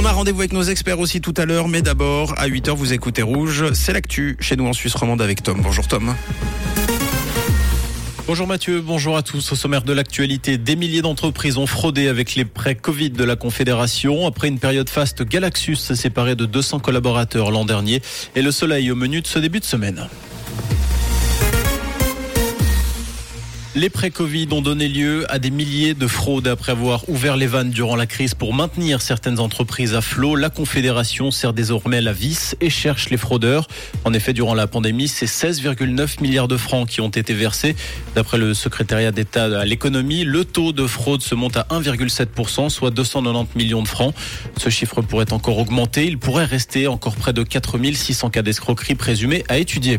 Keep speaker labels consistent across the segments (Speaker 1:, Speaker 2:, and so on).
Speaker 1: On a rendez-vous avec nos experts aussi tout à l'heure, mais d'abord, à 8h, vous écoutez Rouge. C'est l'actu chez nous en Suisse romande avec Tom. Bonjour Tom.
Speaker 2: Bonjour Mathieu, bonjour à tous. Au sommaire de l'actualité, des milliers d'entreprises ont fraudé avec les prêts Covid de la Confédération. Après une période faste, Galaxus s'est séparé de 200 collaborateurs l'an dernier et le soleil au menu de ce début de semaine. Les pré-Covid ont donné lieu à des milliers de fraudes après avoir ouvert les vannes durant la crise pour maintenir certaines entreprises à flot. La Confédération sert désormais la vis et cherche les fraudeurs. En effet, durant la pandémie, c'est 16,9 milliards de francs qui ont été versés. D'après le secrétariat d'État à l'économie, le taux de fraude se monte à 1,7%, soit 290 millions de francs. Ce chiffre pourrait encore augmenter. Il pourrait rester encore près de 4600 cas d'escroquerie présumés à étudier.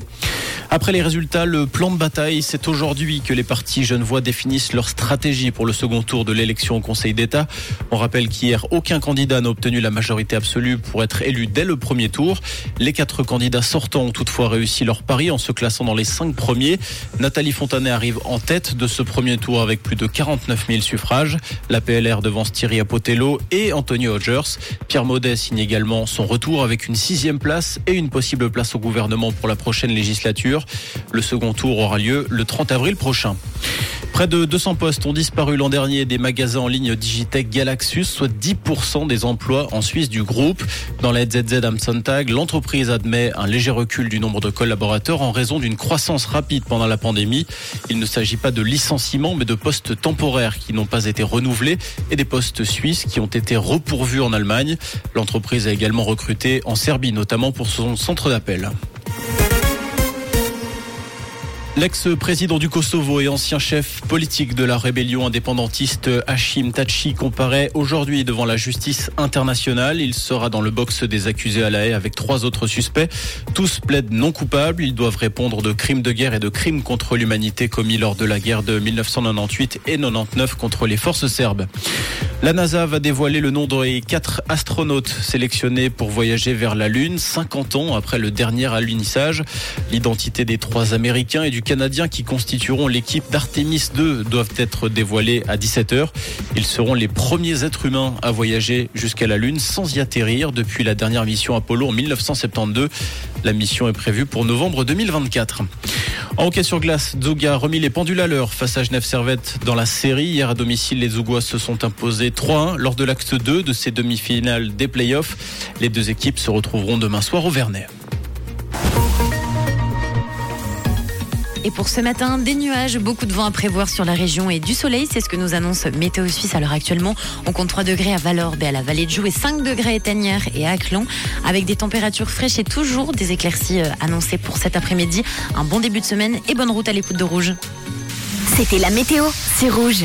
Speaker 2: Après les résultats, le plan de bataille, c'est aujourd'hui que les partis Genevois définissent leur stratégie pour le second tour de l'élection au Conseil d'État. On rappelle qu'hier, aucun candidat n'a obtenu la majorité absolue pour être élu dès le premier tour. Les quatre candidats sortants ont toutefois réussi leur pari en se classant dans les cinq premiers. Nathalie Fontanet arrive en tête de ce premier tour avec plus de 49 000 suffrages. La PLR devance Thierry Apotello et Anthony Hodgers. Pierre Maudet signe également son retour avec une sixième place et une possible place au gouvernement pour la prochaine législature. Le second tour aura lieu le 30 avril prochain. Près de 200 postes ont disparu l'an dernier des magasins en ligne Digitech Galaxus, soit 10% des emplois en Suisse du groupe. Dans la ZZ Amsontag, l'entreprise admet un léger recul du nombre de collaborateurs en raison d'une croissance rapide pendant la pandémie. Il ne s'agit pas de licenciements, mais de postes temporaires qui n'ont pas été renouvelés et des postes suisses qui ont été repourvus en Allemagne. L'entreprise a également recruté en Serbie, notamment pour son centre d'appel. L'ex-président du Kosovo et ancien chef politique de la rébellion indépendantiste Hashim Tachi comparaît aujourd'hui devant la justice internationale. Il sera dans le box des accusés à la haie avec trois autres suspects. Tous plaident non coupables. Ils doivent répondre de crimes de guerre et de crimes contre l'humanité commis lors de la guerre de 1998 et 99 contre les forces serbes. La NASA va dévoiler le nom des quatre astronautes sélectionnés pour voyager vers la Lune 50 ans après le dernier alunissage. L'identité des trois Américains et du Canadien qui constitueront l'équipe d'Artemis 2 doivent être dévoilées à 17h. Ils seront les premiers êtres humains à voyager jusqu'à la Lune sans y atterrir depuis la dernière mission Apollo en 1972. La mission est prévue pour novembre 2024. En hockey sur glace, Zouga a remis les pendules à l'heure face à Genève Servette dans la série. Hier à domicile, les Zougois se sont imposés 3-1 lors de l'acte 2 de ces demi-finales des playoffs. Les deux équipes se retrouveront demain soir au Vernet.
Speaker 3: Pour ce matin, des nuages, beaucoup de vent à prévoir sur la région et du soleil. C'est ce que nous annonce Météo Suisse à l'heure actuellement. On compte 3 degrés à Valorbe et à la vallée de Joux et 5 degrés à Tanière et à Aclon avec des températures fraîches et toujours des éclaircies euh, annoncées pour cet après-midi. Un bon début de semaine et bonne route à l'écoute de Rouge.
Speaker 4: C'était la météo, c'est Rouge.